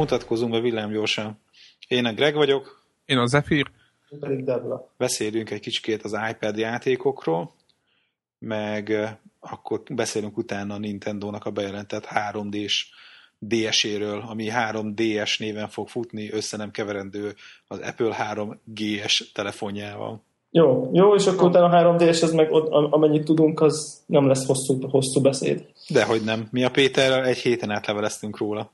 mutatkozunk be villámgyorsan. Én a Greg vagyok. Én a Zephyr. Én pedig Debla. Beszélünk egy kicsikét az iPad játékokról, meg akkor beszélünk utána a Nintendo-nak a bejelentett 3D-s DS-éről, ami 3DS néven fog futni, össze nem keverendő az Apple 3GS telefonjával. Jó, jó, és akkor utána a 3D-es, ez meg amennyit tudunk, az nem lesz hosszú, hosszú beszéd. Dehogy nem. Mi a Péterrel egy héten átleveleztünk róla.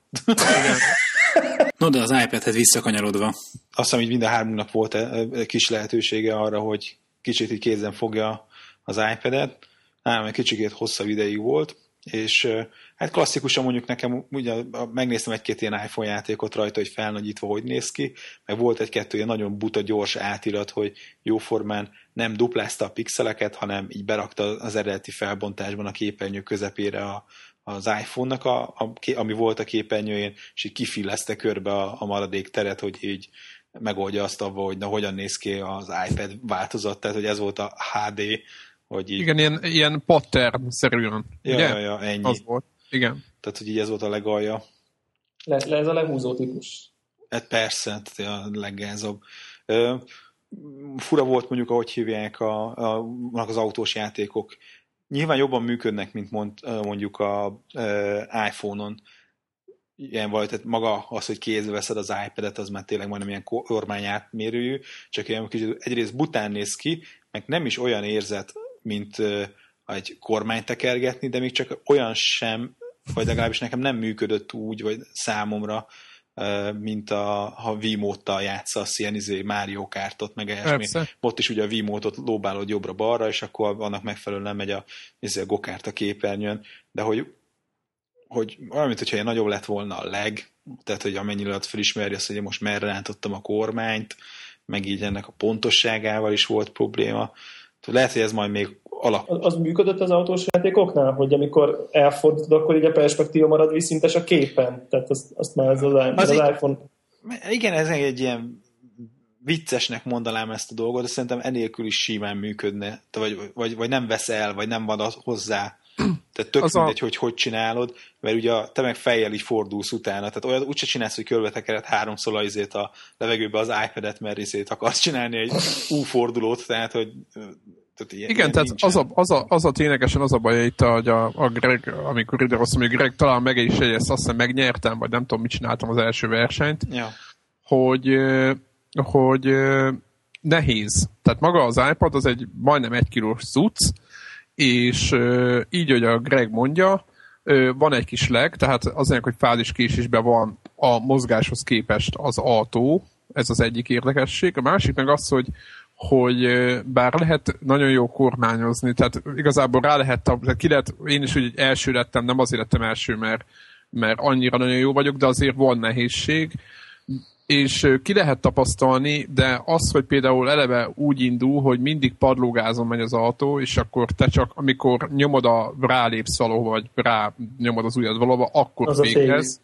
No, de az iPad-hez visszakanyarodva. Azt hiszem, hogy minden hármunknak volt egy kis lehetősége arra, hogy kicsit így kézen fogja az iPad-et. Nálam egy kicsikét hosszabb ideig volt, és hát klasszikusan mondjuk nekem, ugye megnéztem egy-két ilyen iPhone játékot rajta, hogy felnagyítva hogy néz ki, meg volt egy-kettő ilyen nagyon buta, gyors átirat, hogy jóformán nem duplázta a pixeleket, hanem így berakta az eredeti felbontásban a képernyő közepére a, az iPhone-nak, a, a, ami volt a képernyőjén, és így kifillezte körbe a, a maradék teret, hogy így megoldja azt abba, hogy na, hogyan néz ki az iPad változat, tehát hogy ez volt a HD hogy így... Igen, ilyen, ilyen pattern-szerűen. Ja, ugye? ja, ja, ennyi. Az volt. Igen. Tehát, hogy így ez volt a legalja. Le, le ez a lehúzó típus. Hát persze, tehát a leggázabb. fura volt mondjuk, ahogy hívják a, a, az autós játékok. Nyilván jobban működnek, mint mond, mondjuk a, a iPhone-on. Ilyen vagy, tehát maga az, hogy kézbe veszed az iPad-et, az már tényleg majdnem ilyen kormányátmérőjű, csak ilyen kicsit egyrészt bután néz ki, meg nem is olyan érzet mint egy kormányt tekergetni, de még csak olyan sem, vagy legalábbis nekem nem működött úgy, vagy számomra, mint a, ha Wiimote-tal játszasz ilyen izé Mario Kartot, meg ilyesmi. Ott is ugye a Wiimote-ot lóbálod jobbra-balra, és akkor annak megfelelően nem megy a, izé, a gokárt a képernyőn, de hogy hogy olyan, mint hogyha ilyen nagyobb lett volna a leg, tehát hogy amennyire ott felismeri azt, hogy most merre rántottam a kormányt, meg így ennek a pontosságával is volt probléma. Lehet, hogy ez majd még alakul. Az működött az autós játékoknál, hogy amikor elfordítod, akkor így a perspektíva marad viszintes a képen? Tehát azt, azt már ez az, az, az iPhone... Igen, ez egy ilyen viccesnek mondanám ezt a dolgot, de szerintem enélkül is simán működne, vagy, vagy, vagy nem vesz el, vagy nem van hozzá tehát tök az mindegy, a... hogy hogy csinálod, mert ugye te meg fejjel így fordulsz utána, tehát olyan úgyse csinálsz, hogy körbetekered háromszor izét a levegőbe az iPad-et, mert izét akarsz csinálni egy U-fordulót, tehát hogy tehát ilyen, Igen, ilyen tehát az a, az, a, az a ténylegesen az a baj itt, hogy a, a Greg, amikor ide azt mondja, Greg talán meg is ezt azt hiszem megnyertem, vagy nem tudom, mit csináltam az első versenyt, ja. hogy, hogy nehéz. Tehát maga az iPad az egy majdnem egy kilós cucc, és így, hogy a Greg mondja, van egy kis leg, tehát azért, hogy fáziskésésben van a mozgáshoz képest az autó, ez az egyik érdekesség. A másik meg az, hogy, hogy bár lehet nagyon jó kormányozni, tehát igazából rá lehet, tehát ki lehet, én is hogy első lettem, nem azért lettem első, mert, mert annyira nagyon jó vagyok, de azért van nehézség, és ki lehet tapasztalni, de az, hogy például eleve úgy indul, hogy mindig padlógázon megy az autó, és akkor te csak, amikor nyomod a rálépsz valahova, vagy rá nyomod az ujjad valahova, akkor az végez.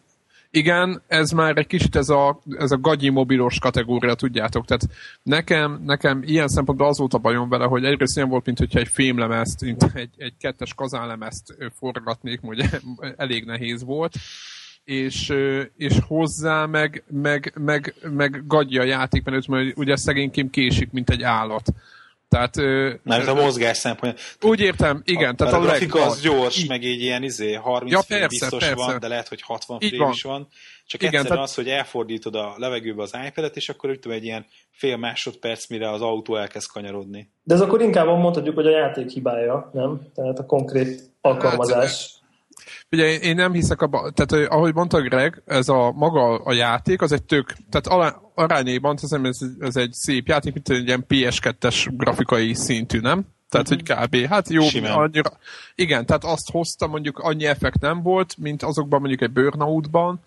Igen, ez már egy kicsit ez a, ez a gagyi mobilos kategória, tudjátok. Tehát nekem, nekem ilyen szempontból az volt a bajom vele, hogy egyrészt olyan volt, mint hogyha egy fémlemezt, egy, egy kettes kazánlemezt forgatnék, ugye elég nehéz volt és, és hozzá meg, meg, meg, meg gadja a játék, mert ugye szegényként késik, mint egy állat. Tehát, Mert a mozgás szempontja. Úgy értem, igen. A, tehát a, a grafika az gyors, így. meg így ilyen izé, 30 ja, persze, biztos persze. van, de lehet, hogy 60 így frame van. is van. Csak igen, egyszerűen tehát... az, hogy elfordítod a levegőbe az iPad-et, és akkor tudom, egy ilyen fél másodperc, mire az autó elkezd kanyarodni. De ez akkor inkább mondhatjuk, hogy a játék hibája, nem? Tehát a konkrét alkalmazás. Hát, Ugye én nem hiszek abba, tehát ahogy mondta Greg, ez a maga a játék, az egy tök, tehát arányéban ez, ez egy szép játék, mint egy ilyen PS2-es grafikai szintű, nem? Tehát, hogy kb. Hát jó, annyira, igen, tehát azt hozta, mondjuk annyi effekt nem volt, mint azokban mondjuk egy Burnoutban,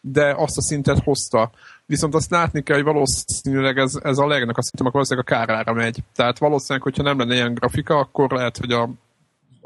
de azt a szintet hozta. Viszont azt látni kell, hogy valószínűleg ez, ez a legnek azt hiszem, akkor valószínűleg a kárára megy. Tehát valószínűleg, hogyha nem lenne ilyen grafika, akkor lehet, hogy a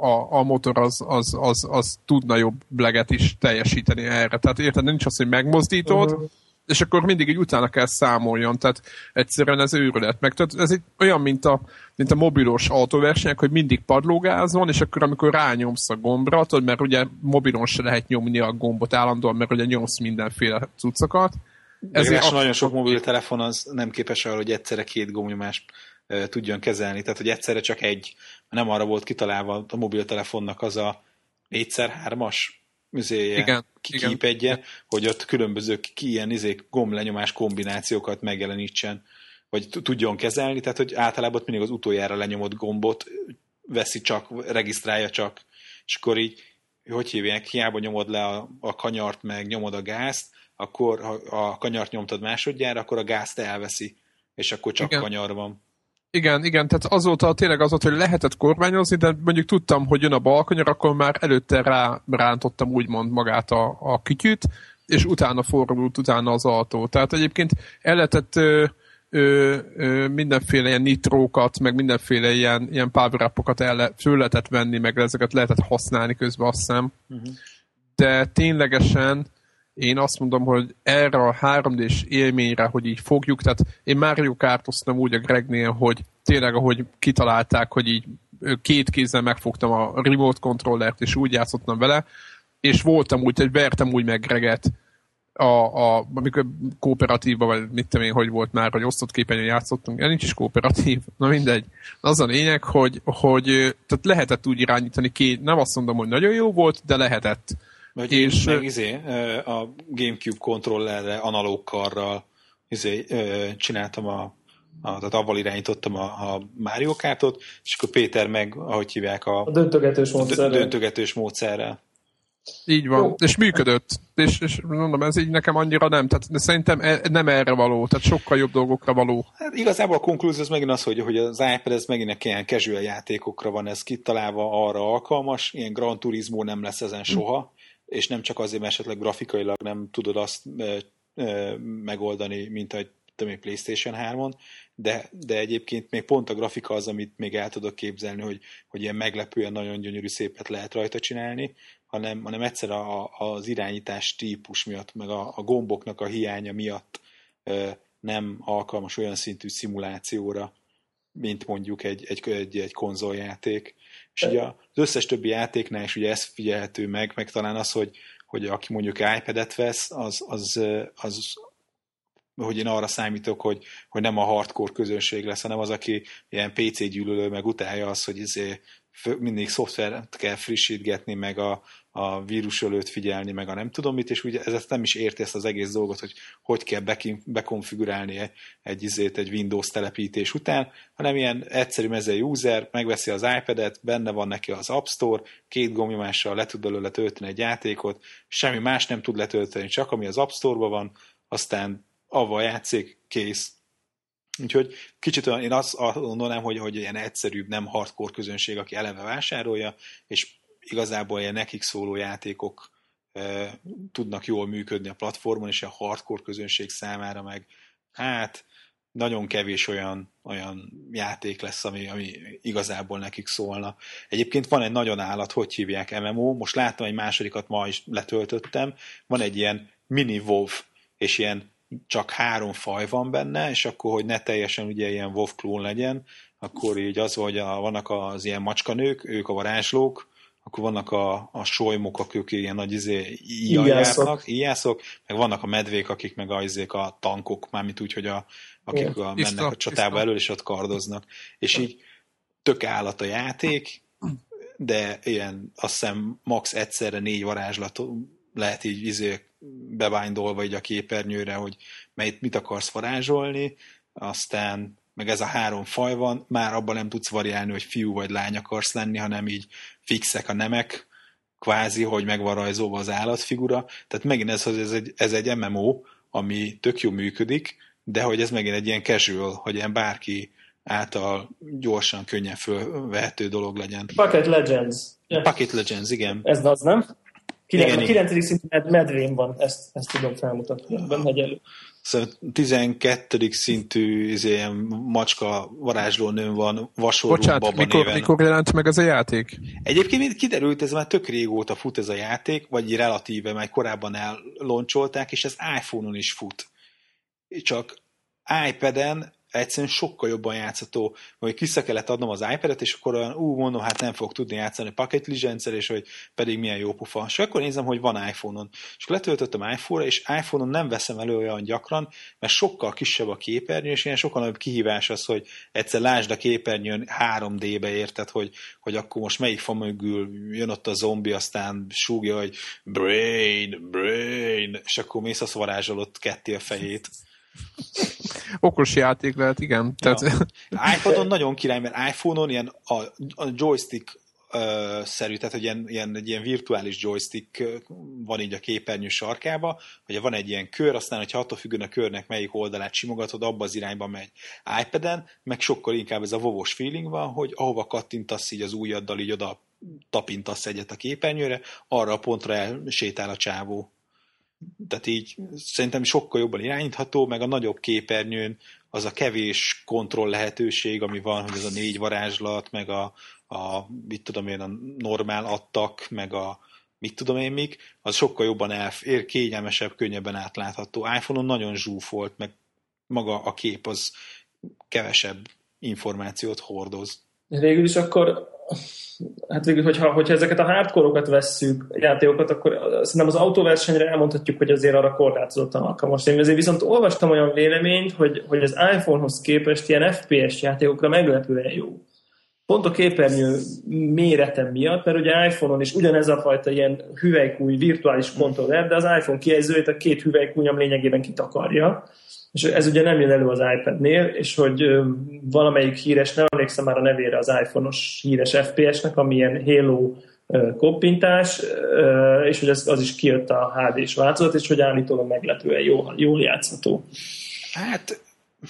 a, a motor az, az, az, az tudna jobb bleget is teljesíteni erre. Tehát érted, nincs az, hogy megmozdítod, uh-huh. És akkor mindig így utána kell számoljon, tehát egyszerűen ez őrület. Meg tehát ez egy olyan, mint a, mint a mobilos autóversenyek, hogy mindig padlógáz van, és akkor amikor rányomsz a gombra, tudod, mert ugye mobilon se lehet nyomni a gombot állandóan, mert ugye nyomsz mindenféle cuccokat. Ezért a... nagyon sok mobiltelefon az nem képes arra, hogy egyszerre két gombnyomást tudjon kezelni, tehát hogy egyszerre csak egy, nem arra volt kitalálva a mobiltelefonnak az a 4x3-as műzéje, igen, kiképedje, igen. hogy ott különböző ilyen izé, gomblenyomás kombinációkat megjelenítsen, vagy tudjon kezelni, tehát hogy általában mindig az utoljára lenyomott gombot veszi csak, regisztrálja csak, és akkor így, hogy hívják, hiába nyomod le a, a kanyart, meg nyomod a gázt, akkor ha a kanyart nyomtad másodjára, akkor a gázt elveszi, és akkor csak Igen. kanyar van. Igen, igen, tehát azóta tényleg az volt, hogy lehetett kormányozni, de mondjuk tudtam, hogy jön a balkanyar, akkor már előtte rá rántottam úgymond magát a, a kütyűt, és utána fordult utána az autó. Tehát egyébként el lehetett ö, ö, ö, mindenféle ilyen nitrókat, meg mindenféle ilyen, ilyen power el le, föl lehetett venni, meg ezeket lehetett használni közben, azt hiszem. Uh-huh. De ténylegesen én azt mondom, hogy erre a 3D-s élményre, hogy így fogjuk, tehát én Mario Kartoztam úgy a Gregnél, hogy tényleg, ahogy kitalálták, hogy így két kézzel megfogtam a remote controllert, és úgy játszottam vele, és voltam úgy, hogy vertem úgy meg Greget, a, a, amikor kooperatívban, vagy mit tudom én, hogy volt már, hogy osztott képen játszottunk, ja, nincs is kooperatív, na mindegy. Az a lényeg, hogy, hogy tehát lehetett úgy irányítani két, nem azt mondom, hogy nagyon jó volt, de lehetett vagy és meg izé, a Gamecube kontrollerre, analóg karral izé, csináltam a, a, tehát avval irányítottam a, a Mario Kartot, és akkor Péter meg, ahogy hívják, a, a döntögetős módszerrel. Döntögetős módszerrel. Így van, Jó. és működött. És, és mondom, ez így nekem annyira nem, tehát de szerintem e, nem erre való, tehát sokkal jobb dolgokra való. Hát igazából a konklúzió az megint az, hogy, hogy az iPad ez megint ilyen casual játékokra van ez kitalálva, arra alkalmas, ilyen Gran Turismo nem lesz ezen soha, és nem csak azért, mert esetleg grafikailag nem tudod azt megoldani, mint egy tudom, PlayStation 3-on, de, de egyébként még pont a grafika az, amit még el tudok képzelni, hogy, hogy ilyen meglepően nagyon gyönyörű szépet lehet rajta csinálni, hanem, hanem egyszer a, az irányítás típus miatt, meg a, a gomboknak a hiánya miatt e, nem alkalmas olyan szintű szimulációra, mint mondjuk egy, egy, egy, egy konzoljáték. És ugye az összes többi játéknál is ugye ez figyelhető meg, meg talán az, hogy, hogy aki mondjuk iPad-et vesz, az, az, az, hogy én arra számítok, hogy, hogy nem a hardcore közönség lesz, hanem az, aki ilyen PC gyűlölő, meg utálja az, hogy izé mindig szoftvert kell frissítgetni, meg a, a vírus előtt figyelni, meg a nem tudom mit, és ugye ez nem is érti ezt az egész dolgot, hogy hogy kell bekonfigurálni egy, izét, egy Windows telepítés után, hanem ilyen egyszerű mezei user, megveszi az iPad-et, benne van neki az App Store, két gombnyomással le tud belőle tölteni egy játékot, semmi más nem tud letölteni, csak ami az App Store-ban van, aztán avval játszik, kész, Úgyhogy kicsit olyan, én azt mondanám, hogy, hogy ilyen egyszerűbb, nem hardcore közönség, aki eleve vásárolja, és igazából ilyen nekik szóló játékok e, tudnak jól működni a platformon, és a hardcore közönség számára meg hát nagyon kevés olyan, olyan játék lesz, ami, ami igazából nekik szólna. Egyébként van egy nagyon állat, hogy hívják MMO, most láttam egy másodikat, ma is letöltöttem, van egy ilyen mini WoW, és ilyen csak három faj van benne, és akkor, hogy ne teljesen ugye ilyen WoW klón legyen, akkor így az, hogy a, vannak az ilyen macskanők, ők a varázslók, akkor vannak a, a solymok, akik ilyen nagy izé, járnak, íjászok, meg vannak a medvék, akik meg a, izék a tankok, mármint úgy, hogy a, akik a, mennek Iszta, a csatába Iszta. elől, és ott kardoznak. És így tök állat a játék, de ilyen azt hiszem max egyszerre négy varázslat lehet így izé beványolva így a képernyőre, hogy melyit, mit akarsz varázsolni, aztán meg ez a három faj van, már abban nem tudsz variálni, hogy fiú vagy lány akarsz lenni, hanem így fixek a nemek, kvázi, hogy meg van rajzolva az állatfigura. Tehát megint ez, hogy ez egy, ez egy MMO, ami tök jó működik, de hogy ez megint egy ilyen casual, hogy ilyen bárki által gyorsan, könnyen fölvehető dolog legyen. Pocket Legends. Pocket Legends, igen. Ez az, nem? 9. 9. szintű medvén van, ezt, ezt tudom felmutatni. Ebben megy elő. Szóval 12. szintű ilyen macska varázsló nőn van, vasorú Bocsánat, baba mikor, néven. mikor jelent meg ez a játék? Egyébként kiderült, ez már tök régóta fut ez a játék, vagy relatíve, mert korábban elloncsolták, és ez iPhone-on is fut. csak iPad-en egyszerűen sokkal jobban játszható, hogy vissza kellett adnom az iPad-et, és akkor olyan, ú, mondom, hát nem fog tudni játszani Pocket legends és hogy pedig milyen jó pufa. És akkor nézem, hogy van iPhone-on. És akkor letöltöttem iPhone-ra, és iPhone-on nem veszem elő olyan gyakran, mert sokkal kisebb a képernyő, és ilyen sokkal nagyobb kihívás az, hogy egyszer lásd a képernyőn 3D-be érted, hogy, hogy akkor most melyik fa mögül jön ott a zombi, aztán súgja, hogy brain, brain, és akkor mész, azt varázsolott ketté a fejét. Okos játék lehet, igen. Tehát... Ja. iPodon nagyon király, mert iPhone-on ilyen a, a joystick szerű, tehát hogy ilyen, ilyen, egy ilyen virtuális joystick van így a képernyő sarkába, hogy van egy ilyen kör, aztán, hogyha attól függően a körnek melyik oldalát simogatod, abba az irányba megy. iPad-en meg sokkal inkább ez a vovos feeling van, hogy ahova kattintasz így az ujjaddal, így oda tapintasz egyet a képernyőre, arra a pontra elsétál a csávó tehát így szerintem sokkal jobban irányítható, meg a nagyobb képernyőn az a kevés kontroll lehetőség, ami van, hogy ez a négy varázslat, meg a, a mit tudom én, a normál attak, meg a mit tudom én mik, az sokkal jobban elfér, kényelmesebb, könnyebben átlátható. iPhone-on nagyon zsúfolt, meg maga a kép az kevesebb információt hordoz. Végül is akkor hát végül, hogyha, hogyha ezeket a hardcore-okat vesszük, játékokat, akkor szerintem az autóversenyre elmondhatjuk, hogy azért arra korlátozottan alkalmas. Én azért viszont olvastam olyan véleményt, hogy, hogy az iPhone-hoz képest ilyen FPS játékokra meglepően jó. Pont a képernyő mérete miatt, mert ugye iPhone-on is ugyanez a fajta ilyen hüvelykúj virtuális kontroller, de az iPhone kijelzőjét a két hüvelykújam lényegében kitakarja és ez ugye nem jön elő az iPad-nél, és hogy valamelyik híres, nem emlékszem már a nevére az iPhone-os híres FPS-nek, ami ilyen Halo koppintás, és hogy az, az is kijött a HD-s változat, és hogy állítólag meglepően jól, jól játszható. Hát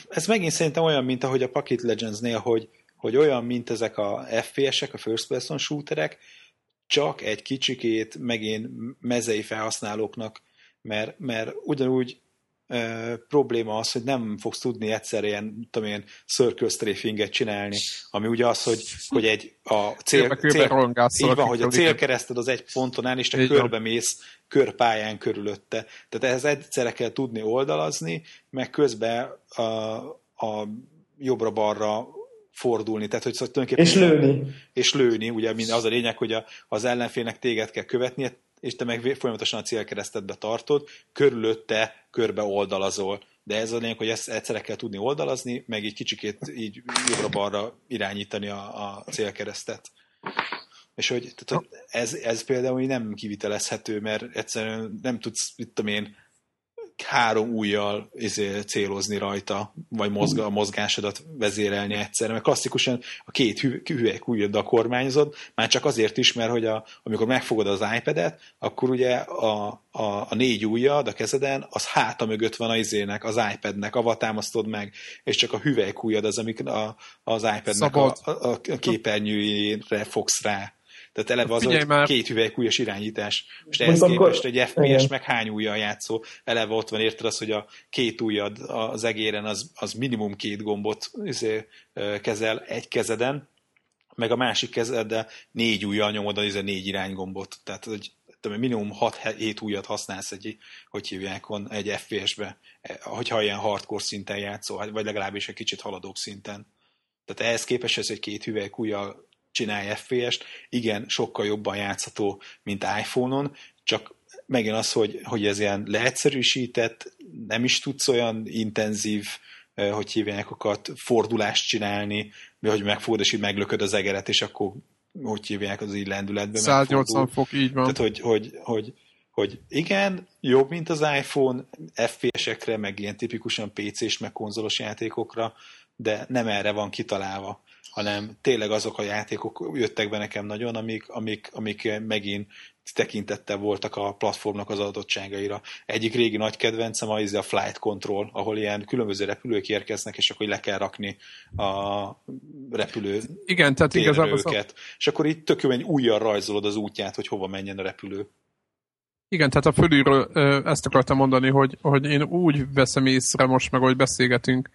ez megint szerintem olyan, mint ahogy a Pocket Legends-nél, hogy, hogy olyan, mint ezek a FPS-ek, a first person shooterek, csak egy kicsikét megint mezei felhasználóknak, mert, mert ugyanúgy probléma az, hogy nem fogsz tudni egyszer ilyen, tudom én, circle strafinget csinálni, ami ugye az, hogy, hogy egy a cél, cél így van, hogy a célkereszted az egy ponton áll, és te körbe mész körpályán körülötte. Tehát ehhez egyszerre kell tudni oldalazni, meg közben a, a jobbra-balra fordulni. Tehát, hogy szóval és lőni. És lőni, ugye az a lényeg, hogy a, az ellenfélnek téged kell követnie, és te meg folyamatosan a célkeresztedbe tartod, körülötte körbe oldalazol. De ez a lényeg, hogy ezt egyszerre kell tudni oldalazni, meg így kicsikét így jobbra-balra irányítani a, a célkeresztet. És hogy tehát, ez, ez például nem kivitelezhető, mert egyszerűen nem tudsz, mit tudom én, három ujjal izé, célozni rajta, vagy mozga, a mozgásodat vezérelni egyszerre, mert klasszikusan a két hü- hüvelyk ujjaddal kormányozod, már csak azért is, mert hogy a, amikor megfogod az iPad-et, akkor ugye a, a, a négy ujjad a kezeden, az háta mögött van az izének, az iPad-nek, avatámasztod meg, és csak a hüvelyk ujjad az, amik a, az iPad-nek a, a, a képernyőjére fogsz rá. Tehát eleve az, hogy már... két üveghújas irányítás. Most ehhez képest egy FPS igen. meg hány ujjal játszó. Eleve ott van, érted az, hogy a két ujjad az egéren az, az minimum két gombot izé, kezel egy kezeden, meg a másik kezeddel négy ujjal nyomod az négy iránygombot. Tehát hogy minimum 6-7 ujjat használsz egy, hogy hívják, egy FPS-be, e, hogyha ilyen hardcore szinten játszol, vagy legalábbis egy kicsit haladók szinten. Tehát ehhez képest ez egy két hüvelykújjal csinálj FPS-t, igen, sokkal jobban játszható, mint iPhone-on, csak megint az, hogy, hogy ez ilyen leegyszerűsített, nem is tudsz olyan intenzív, hogy hívják okat, fordulást csinálni, hogy megfogod, és így meglököd az egeret, és akkor hogy hívják, az így lendületbe 180 megfordul. fok, így van. Tehát, hogy, hogy, hogy, hogy igen, jobb, mint az iPhone, FPS-ekre, meg ilyen tipikusan PC-s, meg konzolos játékokra, de nem erre van kitalálva hanem tényleg azok a játékok jöttek be nekem nagyon, amik, amik, amik megint tekintettel voltak a platformnak az adottságaira. Egyik régi nagy kedvencem az a Flight Control, ahol ilyen különböző repülők érkeznek, és akkor le kell rakni a repülő Igen, tehát igazából őket. A... És akkor itt tök jó, egy újjal rajzolod az útját, hogy hova menjen a repülő. Igen, tehát a fölülről ezt akartam mondani, hogy, hogy én úgy veszem észre most meg, hogy beszélgetünk,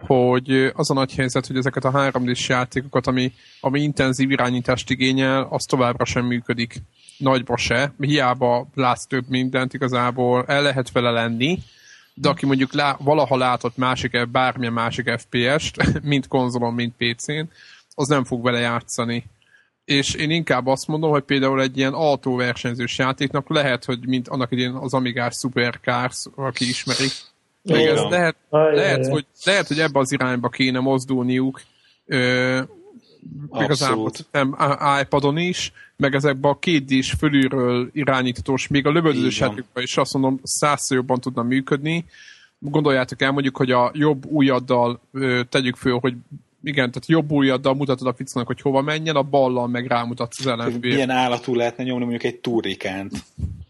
hogy az a nagy helyzet, hogy ezeket a 3 d játékokat, ami, ami intenzív irányítást igényel, az továbbra sem működik. Nagyba se. Hiába látsz több mindent igazából, el lehet vele lenni, de aki mondjuk lá, valaha látott másik, bármilyen másik FPS-t, mint konzolon, mint PC-n, az nem fog vele játszani. És én inkább azt mondom, hogy például egy ilyen autóversenyzős játéknak lehet, hogy mint annak idén az Amigás Supercars, aki ismerik, ez lehet, lehet, hogy, lehet, hogy ebbe az irányba kéne mozdulniuk, ö, igazából nem iPadon is, meg ezekben a két is fölülről irányítatós, még a lövöldözős játékban is azt mondom, százszor jobban tudna működni. Gondoljátok el mondjuk, hogy a jobb ujjaddal ö, tegyük föl, hogy igen, tehát jobb ujjaddal mutatod a ficónak, hogy hova menjen, a ballal meg rámutatsz az ellenfél. Milyen állatú lehetne nyomni mondjuk egy turrikánt.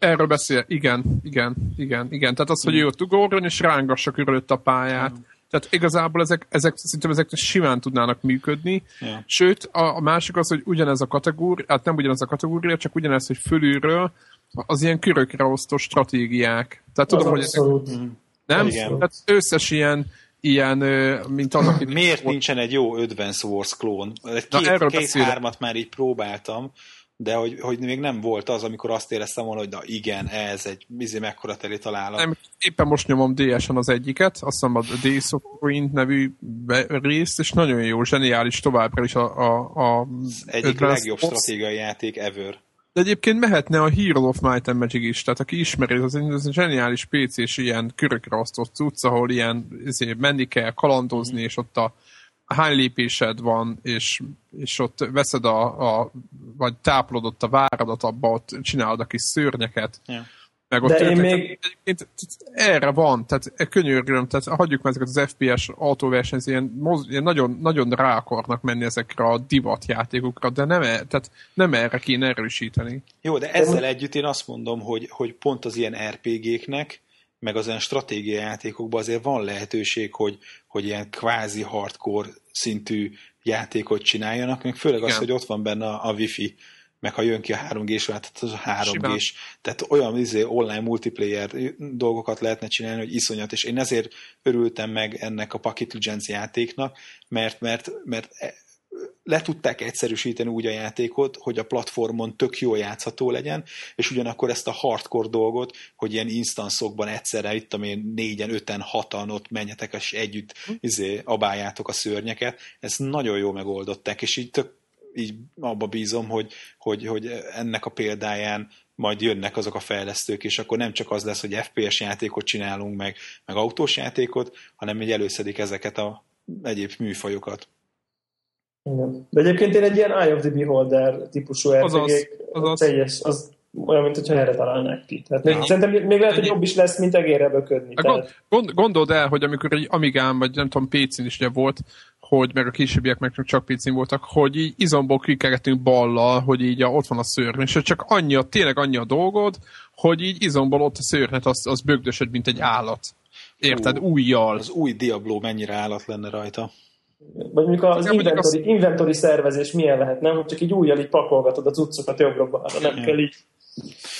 Erről beszél, igen, igen, igen, igen. Tehát az, hogy ő ott ugorjon és rángassa körülött a pályát. Mm. Tehát igazából ezek, ezek szerintem ezek simán tudnának működni. Yeah. Sőt, a, a másik az, hogy ugyanez a kategória, hát nem ugyanez a kategória, csak ugyanez, hogy fölülről az ilyen körökre osztó stratégiák. Tehát tudom, hogy ezek, nem? Igen. Tehát összes ilyen ilyen, mint az, aki... Miért volt... nincsen egy jó Advance Wars klón? Két, két hármat már így próbáltam, de hogy, hogy még nem volt az, amikor azt éreztem volna, hogy na igen, ez egy bizony mekkora teli találat. Nem, éppen most nyomom DS-en az egyiket, azt hiszem a Days of Ruin nevű részt, és nagyon jó, zseniális továbbra is a, a, a egyik legjobb stratégiai játék ever. De egyébként mehetne a Hero of Might and Magic is, tehát aki ismeri, az egy, az egy zseniális PC-s ilyen körökre osztott cucc, ahol ilyen ezért menni kell, kalandozni, mm. és ott a hány lépésed van, és, és ott veszed a, a vagy táplodott a váradat, abba ott csinálod a kis szörnyeket. Yeah. Meg ott De én még... Erre van, tehát könyörgöm, tehát hagyjuk meg ezeket az FPS autóversenyt, ilyen, ilyen nagyon, nagyon rá akarnak menni ezekre a divatjátékokra, de nem, e, tehát nem erre kéne erősíteni. Jó, de ezzel együtt én azt mondom, hogy, hogy pont az ilyen RPG-knek, meg az olyan stratégiai játékokban azért van lehetőség, hogy, hogy ilyen kvázi hardcore szintű játékot csináljanak, meg főleg Igen. az, hogy ott van benne a, a wifi, meg ha jön ki a 3G-s tehát az a 3G-s. Tehát olyan izé, online multiplayer dolgokat lehetne csinálni, hogy iszonyat, és én ezért örültem meg ennek a Pocket Legends játéknak, mert, mert, mert le tudták egyszerűsíteni úgy a játékot, hogy a platformon tök jól játszható legyen, és ugyanakkor ezt a hardcore dolgot, hogy ilyen instanszokban egyszerre, itt én négyen, öten, hatan ott menjetek, és együtt izé, abáljátok a szörnyeket, ezt nagyon jól megoldották, és így tök így abba bízom, hogy, hogy, hogy ennek a példáján majd jönnek azok a fejlesztők, és akkor nem csak az lesz, hogy FPS játékot csinálunk, meg, meg autós játékot, hanem így előszedik ezeket a egyéb műfajokat. Igen. De egyébként én egy ilyen Eye of the Beholder típusú RPG az teljes, az olyan, mint hogyha erre találnák ki. Tehát még, szerintem még lehet, hogy jobb is lesz, mint egérre böködni. Tehát... Gond, gondold el, hogy amikor egy Amigán, vagy nem tudom, PC-n is ugye volt, hogy meg a későbbiek meg csak PC-n voltak, hogy így izomból klikkelgetünk ballal, hogy így a, ott van a szörny, és csak annyi, tényleg annyi a dolgod, hogy így izomból ott a szörnyet, az, az bögdösöd, mint egy állat. Érted? Újjal. Az új Diablo mennyire állat lenne rajta. Vagy mondjuk az inventory, az... inventory szervezés milyen lehet, nem? Hogy csak így újjal így pakolgatod a cuccokat jobbra-balra, nem kell így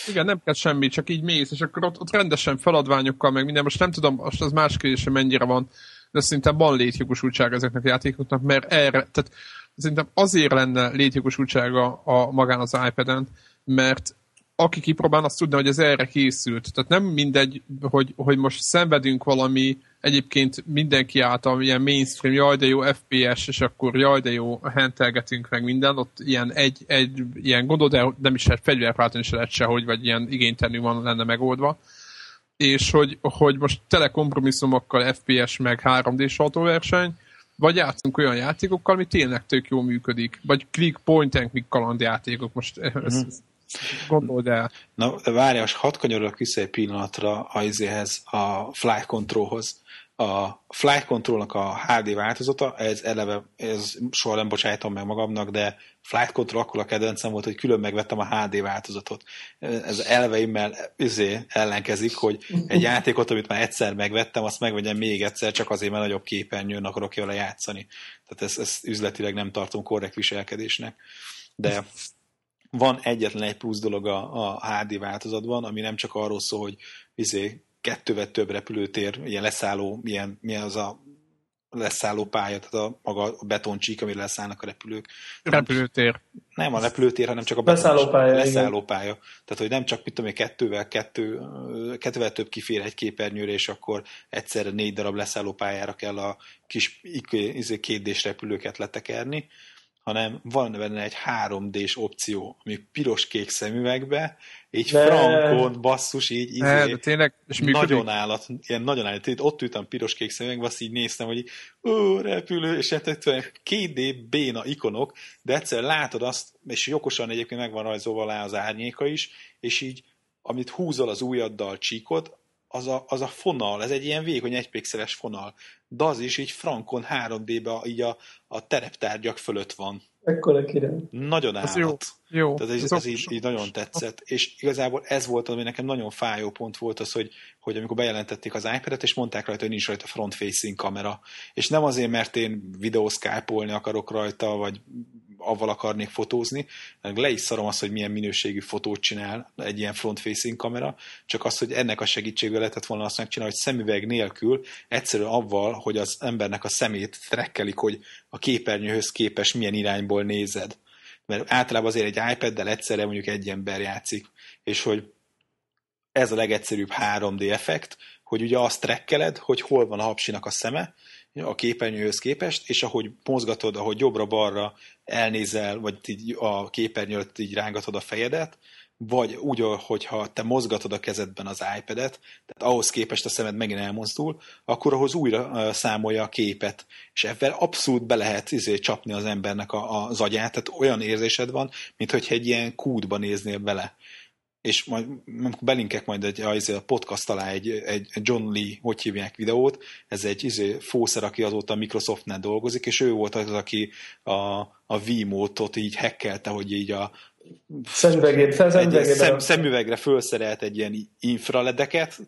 igen, nem kell semmi, csak így mész, és akkor ott, ott rendesen feladványokkal, meg minden. Most nem tudom, most az más kérdés, mennyire van, de szerintem van létjogosultság ezeknek a játékoknak, mert erre, tehát szerintem azért lenne létjogosultsága a magán az iPad-en, mert aki kipróbál, azt tudna, hogy ez erre készült. Tehát nem mindegy, hogy, hogy most szenvedünk valami egyébként mindenki által ilyen mainstream, jaj de jó FPS, és akkor jaj de jó, hentelgetünk meg minden, ott ilyen egy, egy ilyen gondol, de nem is lehet fegyverváltani se lehet sehogy, vagy ilyen igénytelű van lenne megoldva. És hogy, hogy most tele kompromisszumokkal FPS meg 3D-s autóverseny, vagy játszunk olyan játékokkal, ami tényleg tök jól működik, vagy click point and click kalandjátékok, most mm-hmm. Gondold el. Na, várj, most hadd kanyarodok vissza egy pillanatra a, izéhez, a Flight Controlhoz. A Flight Controlnak a HD változata, ez eleve, ez soha nem bocsájtom meg magamnak, de Flight Control akkor a kedvencem volt, hogy külön megvettem a HD változatot. Ez elveimmel izé ellenkezik, hogy egy játékot, amit már egyszer megvettem, azt megvegyem még egyszer, csak azért, mert nagyobb képernyőn akarok vele játszani. Tehát ezt, ezt üzletileg nem tartom korrekt viselkedésnek. De van egyetlen egy plusz dolog a, a HD változatban, ami nem csak arról szól, hogy izé, kettővel több repülőtér, ilyen leszálló, milyen, milyen az a leszálló pálya, tehát a, maga a betoncsík, amire leszállnak a repülők. Repülőtér. Nem a repülőtér, hanem csak a Leszálló pálya, leszálló pálya. Tehát, hogy nem csak, mit tudom én, kettővel, kettő, kettővel több kifér egy képernyőre, és akkor egyszerre négy darab leszálló pályára kell a kis izé, kétdés repülőket letekerni, hanem van benne egy 3D-s opció, ami piros-kék szemüvegbe, így de... frankon, basszus, így izé, de, de tényleg, és nagyon állat, ilyen nagyon állat, ott ültem piros-kék szemüvegbe, azt így néztem, hogy ó, repülő, és hát 2D béna ikonok, de egyszer látod azt, és jogosan egyébként meg van rajzolva alá az árnyéka is, és így, amit húzol az ujjaddal csíkot, az a, az a fonal, ez egy ilyen vékony egypixeles fonal, de az is így frankon 3D-be így a, a tereptárgyak fölött van. Ekkora király. Nagyon állat. jó. jó. Tehát ez, ez, ez így, így, nagyon tetszett. És igazából ez volt, ami nekem nagyon fájó pont volt az, hogy, hogy amikor bejelentették az iPad-et, és mondták rajta, hogy nincs rajta front-facing kamera. És nem azért, mert én videószkápolni akarok rajta, vagy avval akarnék fotózni, le is szarom azt, hogy milyen minőségű fotót csinál egy ilyen front-facing kamera, csak az, hogy ennek a segítségével lehetett volna azt megcsinálni, hogy szemüveg nélkül, egyszerűen avval, hogy az embernek a szemét trekkelik, hogy a képernyőhöz képes milyen irányból nézed. Mert általában azért egy iPad-del egyszerre mondjuk egy ember játszik, és hogy ez a legegyszerűbb 3D effekt, hogy ugye azt trekkeled, hogy hol van a hapsinak a szeme, a képernyőhöz képest, és ahogy mozgatod, ahogy jobbra-balra elnézel, vagy így a képernyőt így rángatod a fejedet, vagy úgy, hogyha te mozgatod a kezedben az iPad-et, tehát ahhoz képest a szemed megint elmozdul, akkor ahhoz újra számolja a képet, és ebben abszolút be lehet izé, csapni az embernek a, az agyát, tehát olyan érzésed van, mintha egy ilyen kútba néznél bele és majd belinkek majd egy, a podcast alá egy, egy John Lee, hogy hívják videót, ez egy izé, fószer, aki azóta a Microsoftnál dolgozik, és ő volt az, aki a, a Vimótot így hekkelte, hogy így a szemüvegét, szemüvegét szem, szemüvegre felszerelt egy ilyen infraledeket,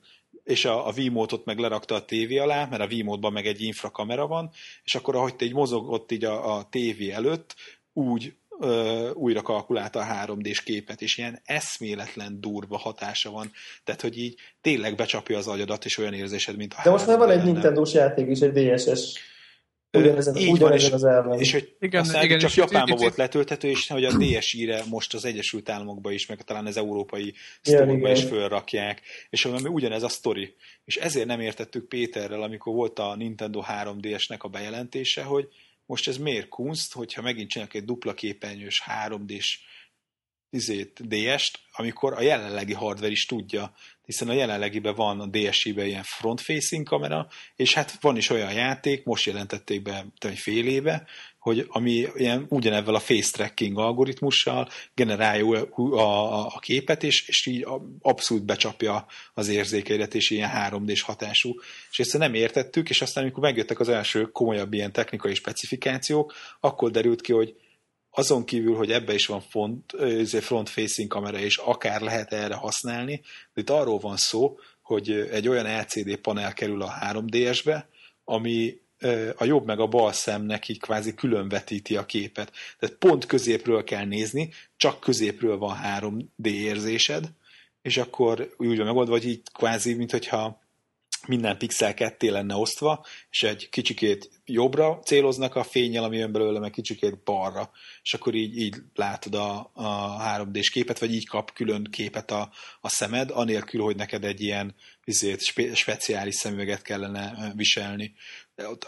és a, a Vimótot meg lerakta a tévé alá, mert a Vimótban meg egy infrakamera van, és akkor ahogy te így mozogott így a, a tévé előtt, úgy ö, újra kalkulálta a 3D-s képet, és ilyen eszméletlen durva hatása van. Tehát, hogy így tényleg becsapja az agyadat, és olyan érzésed, mint a De most már van egy Nintendo-s játék is, egy DSS ugyanezen, így van, és, az elven. És hogy igen, aztán igen, csak Japánban volt letölthető, és hogy a DSI-re most az Egyesült Államokban is, meg talán az európai sztorokban is fölrakják, és ami ugyanez a sztori. És ezért nem értettük Péterrel, amikor volt a Nintendo 3DS-nek a bejelentése, hogy most ez miért kunst, hogyha megint csinálok egy dupla képernyős 3D-s izét, DS-t, amikor a jelenlegi hardware is tudja, hiszen a jelenlegiben van a DSI-ben ilyen front-facing kamera, és hát van is olyan játék, most jelentették be egy fél éve, hogy ami ilyen ugyanebben a face tracking algoritmussal generálja a, a, a képet, és, és így abszolút becsapja az érzékeidet, és ilyen 3D-s hatású. És ezt nem értettük, és aztán amikor megjöttek az első komolyabb ilyen technikai specifikációk, akkor derült ki, hogy azon kívül, hogy ebbe is van front, front-facing kamera, és akár lehet erre használni, de itt arról van szó, hogy egy olyan LCD panel kerül a 3DS-be, ami a jobb meg a bal szemnek így kvázi különvetíti a képet. Tehát pont középről kell nézni, csak középről van 3D érzésed, és akkor úgy van megoldva, hogy így kvázi, mint hogyha minden pixel ketté lenne osztva, és egy kicsikét jobbra céloznak a fényjel, ami jön belőle, meg kicsikét balra, és akkor így, így látod a, a 3D-s képet, vagy így kap külön képet a, a szemed, anélkül, hogy neked egy ilyen izét, spe, speciális szemüveget kellene viselni.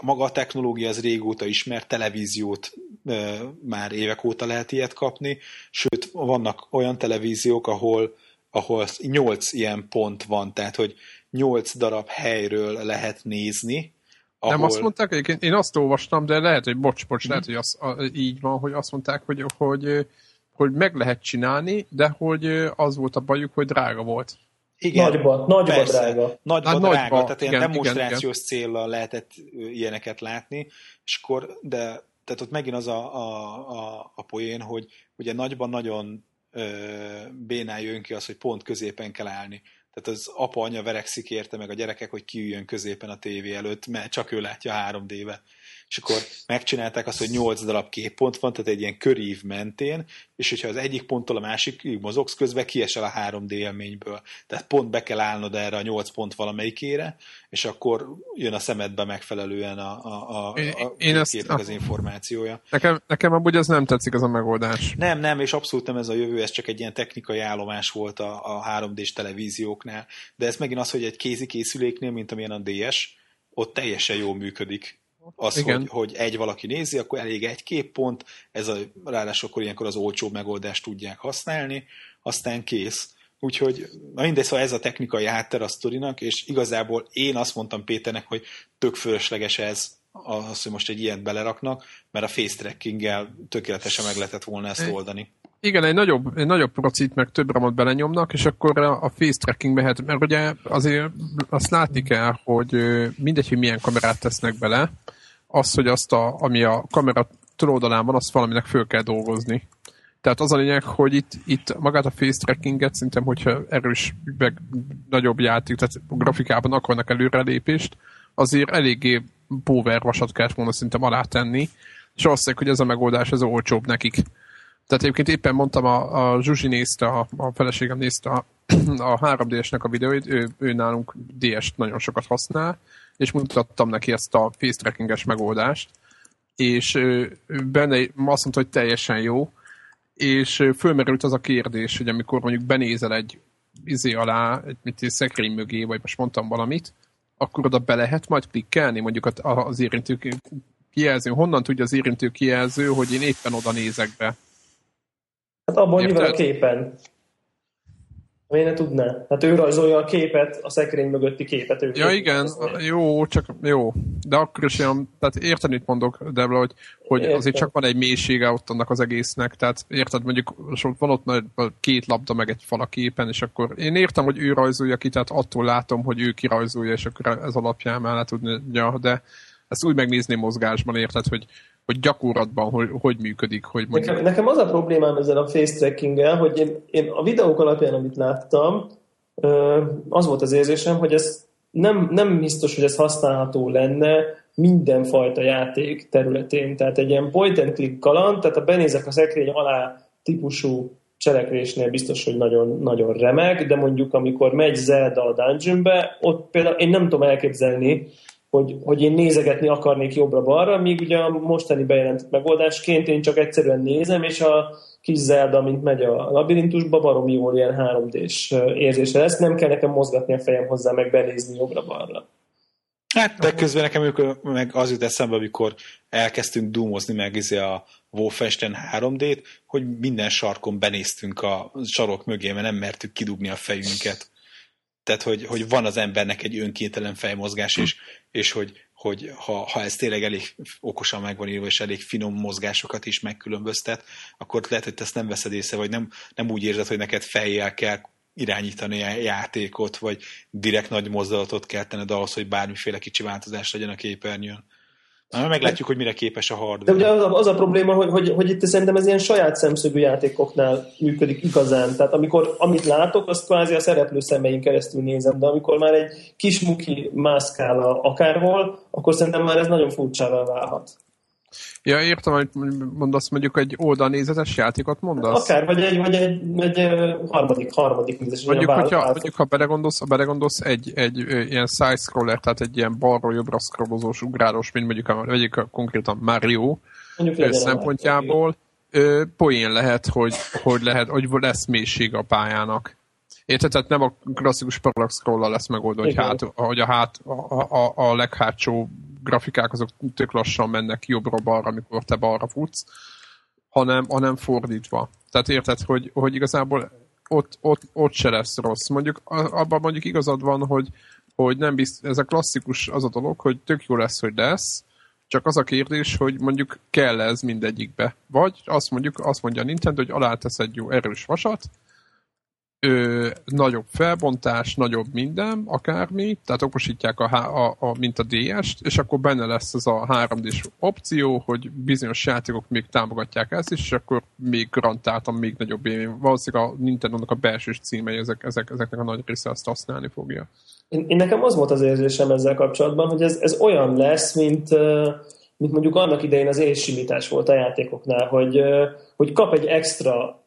Maga a technológia az régóta ismert, televíziót e, már évek óta lehet ilyet kapni, sőt, vannak olyan televíziók, ahol ahol 8 ilyen pont van, tehát hogy nyolc darab helyről lehet nézni. Ahol... Nem azt mondták, egyébként én azt olvastam, de lehet, hogy bocs, bocs, mm. lehet, hogy az, a, így van, hogy azt mondták, hogy, hogy, hogy meg lehet csinálni, de hogy az volt a bajuk, hogy drága volt. Igen, nagyba, nagyba persze, drága. Nagyba hát, drága, nagyba, tehát ilyen igen, demonstrációs igen, céllal lehetett ilyeneket látni, és akkor, de tehát ott megint az a, a, a, a poén, hogy ugye nagyban nagyon ö, bénál jön ki az, hogy pont középen kell állni. Tehát az apa, anya verekszik érte meg a gyerekek, hogy kiüljön középen a tévé előtt, mert csak ő látja 3D-be. És akkor megcsinálták azt, hogy 8 darab képpont van, tehát egy ilyen körív mentén, és hogyha az egyik ponttól a másik mozogsz közben, kiesel a 3D élményből. Tehát pont be kell állnod erre a 8 pont valamelyikére, és akkor jön a szemedbe megfelelően a, a, a, a én ezt, az információja. Nekem, nekem amúgy ez nem tetszik, az a megoldás. Nem, nem, és abszolút nem ez a jövő, ez csak egy ilyen technikai állomás volt a, a 3D-s televízióknál. De ez megint az, hogy egy kézi készüléknél, mint amilyen a DS, ott teljesen jól működik az, hogy, hogy egy valaki nézi, akkor elég egy képpont, ez a, ráadásul akkor ilyenkor az olcsó megoldást tudják használni, aztán kész. Úgyhogy, na mindegy, szóval ez a technikai hátter a sztorinak, és igazából én azt mondtam Péternek, hogy tök fölösleges ez, az, hogy most egy ilyet beleraknak, mert a face tracking tökéletesen meg lehetett volna ezt oldani. Igen, egy nagyobb, egy nagyobb procit, meg több ramot belenyomnak, és akkor a face tracking mehet, mert ugye azért azt látni kell, hogy mindegy, hogy milyen kamerát tesznek bele, az, hogy azt, a, ami a kamera túloldalán van, azt valaminek föl kell dolgozni. Tehát az a lényeg, hogy itt, itt magát a face trackinget szerintem, hogyha erős, meg nagyobb játék, tehát a grafikában akarnak előrelépést, azért eléggé power vasat kellett volna szerintem alá tenni, és azt hogy ez a megoldás, ez olcsóbb nekik. Tehát egyébként éppen mondtam, a, a Zsuzsi nézte, a, a feleségem nézte a, a 3DS-nek a videóit, ő, ő nálunk DS-t nagyon sokat használ, és mutattam neki ezt a face trackinges megoldást, és benne azt mondta, hogy teljesen jó, és fölmerült az a kérdés, hogy amikor mondjuk benézel egy izé alá, egy mit egy szekrény mögé, vagy most mondtam valamit, akkor oda be lehet majd klikkelni, mondjuk az érintő kijelző. Honnan tudja az érintő kijelző, hogy én éppen oda nézek be? Hát abban nyilván a képen. Miért ne tudná? Hát ő rajzolja a képet, a szekrény mögötti képet. Ő ja igen, jó, csak jó. De akkor is olyan, tehát érted, mit mondok, Debla, hogy, hogy azért csak van egy mélysége ott annak az egésznek, tehát érted, mondjuk van ott két labda meg egy fal a képen, és akkor én értem, hogy ő rajzolja ki, tehát attól látom, hogy ő kirajzolja, és akkor ez alapján már le tudni, ja, de ezt úgy megnézni mozgásban, érted, hogy, hogy gyakorlatban hogy, hogy működik. Hogy nekem, nekem az a problémám ezzel a face tracking hogy én, én a videók alapján, amit láttam, az volt az érzésem, hogy ez nem, nem biztos, hogy ez használható lenne mindenfajta játék területén. Tehát egy ilyen point and click kaland, tehát ha benézek a szekrény alá típusú cselekvésnél biztos, hogy nagyon, nagyon remek, de mondjuk amikor megy Zelda a dungeonbe, ott például én nem tudom elképzelni, hogy, hogy én nézegetni akarnék jobbra-balra, míg ugye a mostani bejelentett megoldásként én csak egyszerűen nézem, és a kis Zelda, mint megy a labirintusba, baromi jól ilyen 3D-s érzése lesz, nem kell nekem mozgatni a fejem hozzá, meg benézni jobbra-balra. Hát, de közben nekem meg az jut eszembe, amikor elkezdtünk dúmozni meg izé a Wolfenstein 3D-t, hogy minden sarkon benéztünk a sarok mögé, mert nem mertük kidugni a fejünket. Tehát, hogy, hogy van az embernek egy önkéntelen fejmozgás, és, és hogy, hogy ha, ha ez tényleg elég okosan meg van írva, és elég finom mozgásokat is megkülönböztet, akkor lehet, hogy te ezt nem veszed észre, vagy nem, nem úgy érzed, hogy neked fejjel kell irányítani a játékot, vagy direkt nagy mozdulatot kell tenned ahhoz, hogy bármiféle kicsi változás legyen a képernyőn. Na, meglátjuk, hogy mire képes a hardware. De ugye az a, az a probléma, hogy, hogy, hogy itt szerintem ez ilyen saját szemszögű játékoknál működik igazán. Tehát amikor amit látok, azt kvázi a szereplő szemein keresztül nézem, de amikor már egy kis muki mászkál akárhol, akkor szerintem már ez nagyon furcsává válhat. Ja, értem, hogy mondasz, mondjuk egy oldalnézetes játékot mondasz? Akár, vagy egy, vagy egy, egy harmadik, harmadik nézetes. Mondjuk, hogyha, mondjuk, ha belegondolsz, ha belegondolsz egy, egy, ilyen side-scroller, tehát egy ilyen balról jobbra scrollozós, ugrálós, mint mondjuk, a, mondjuk a, konkrétan Mario mondjuk szempontjából, ö, poén lehet, hogy, hogy lehet, hogy lesz mélység a pályának. Érted? Tehát nem a klasszikus parallax scroll lesz megoldva, hogy, hát, hogy a, hát, a, a, a leghátsó grafikák azok tök lassan mennek jobbra-balra, amikor te balra futsz, hanem, hanem fordítva. Tehát érted, hogy, hogy igazából ott, ott, ott se lesz rossz. Mondjuk abban mondjuk igazad van, hogy, hogy nem bizt, ez a klasszikus az a dolog, hogy tök jó lesz, hogy lesz, csak az a kérdés, hogy mondjuk kell ez mindegyikbe. Vagy azt mondjuk, azt mondja a Nintendo, hogy alá tesz egy jó erős vasat, ö, nagyobb felbontás, nagyobb minden, akármi, tehát okosítják a, a, a, mint a DS-t, és akkor benne lesz ez a 3D-s opció, hogy bizonyos játékok még támogatják ezt is, és akkor még garantáltan még nagyobb élmény. Valószínűleg a Nintendo-nak a belső címei ezek, ezek, ezeknek a nagy része azt használni fogja. Én, én nekem az volt az érzésem ezzel kapcsolatban, hogy ez, ez olyan lesz, mint mint mondjuk annak idején az élsimítás volt a játékoknál, hogy, hogy kap egy extra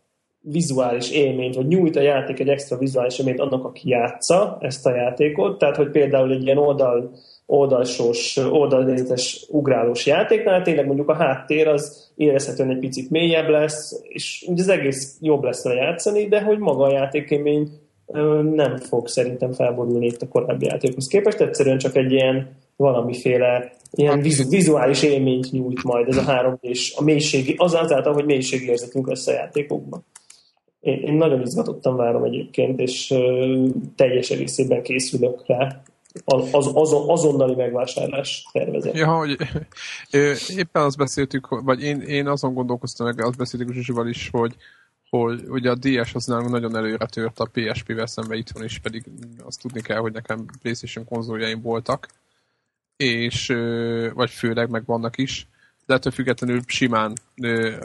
vizuális élményt, vagy nyújt a játék egy extra vizuális élményt annak, aki játsza ezt a játékot, tehát hogy például egy ilyen oldal, oldalsós, oldalnézetes ugrálós játéknál tényleg mondjuk a háttér az érezhetően egy picit mélyebb lesz, és ugye az egész jobb lesz a játszani, de hogy maga a játékémény nem fog szerintem felborulni itt a korábbi játékhoz képest, egyszerűen csak egy ilyen valamiféle ilyen hát- vizu, vizuális élményt nyújt majd ez a három és a mélységi, az azáltal, hogy érzetünk össze a játékokban. Én, én nagyon izgatottan várom egyébként, és teljes egészében készülök rá az, az, azonnali megvásárlás tervezet. Ja, hogy éppen azt beszéltük, vagy én, én azon gondolkoztam meg, azt beszéltük Zsuzsival is, hogy, hogy ugye a DS az nálunk nagyon előre tört a PSP-vel szemben itthon is, pedig azt tudni kell, hogy nekem PlayStation konzoljaim voltak, és vagy főleg meg vannak is, de ettől függetlenül simán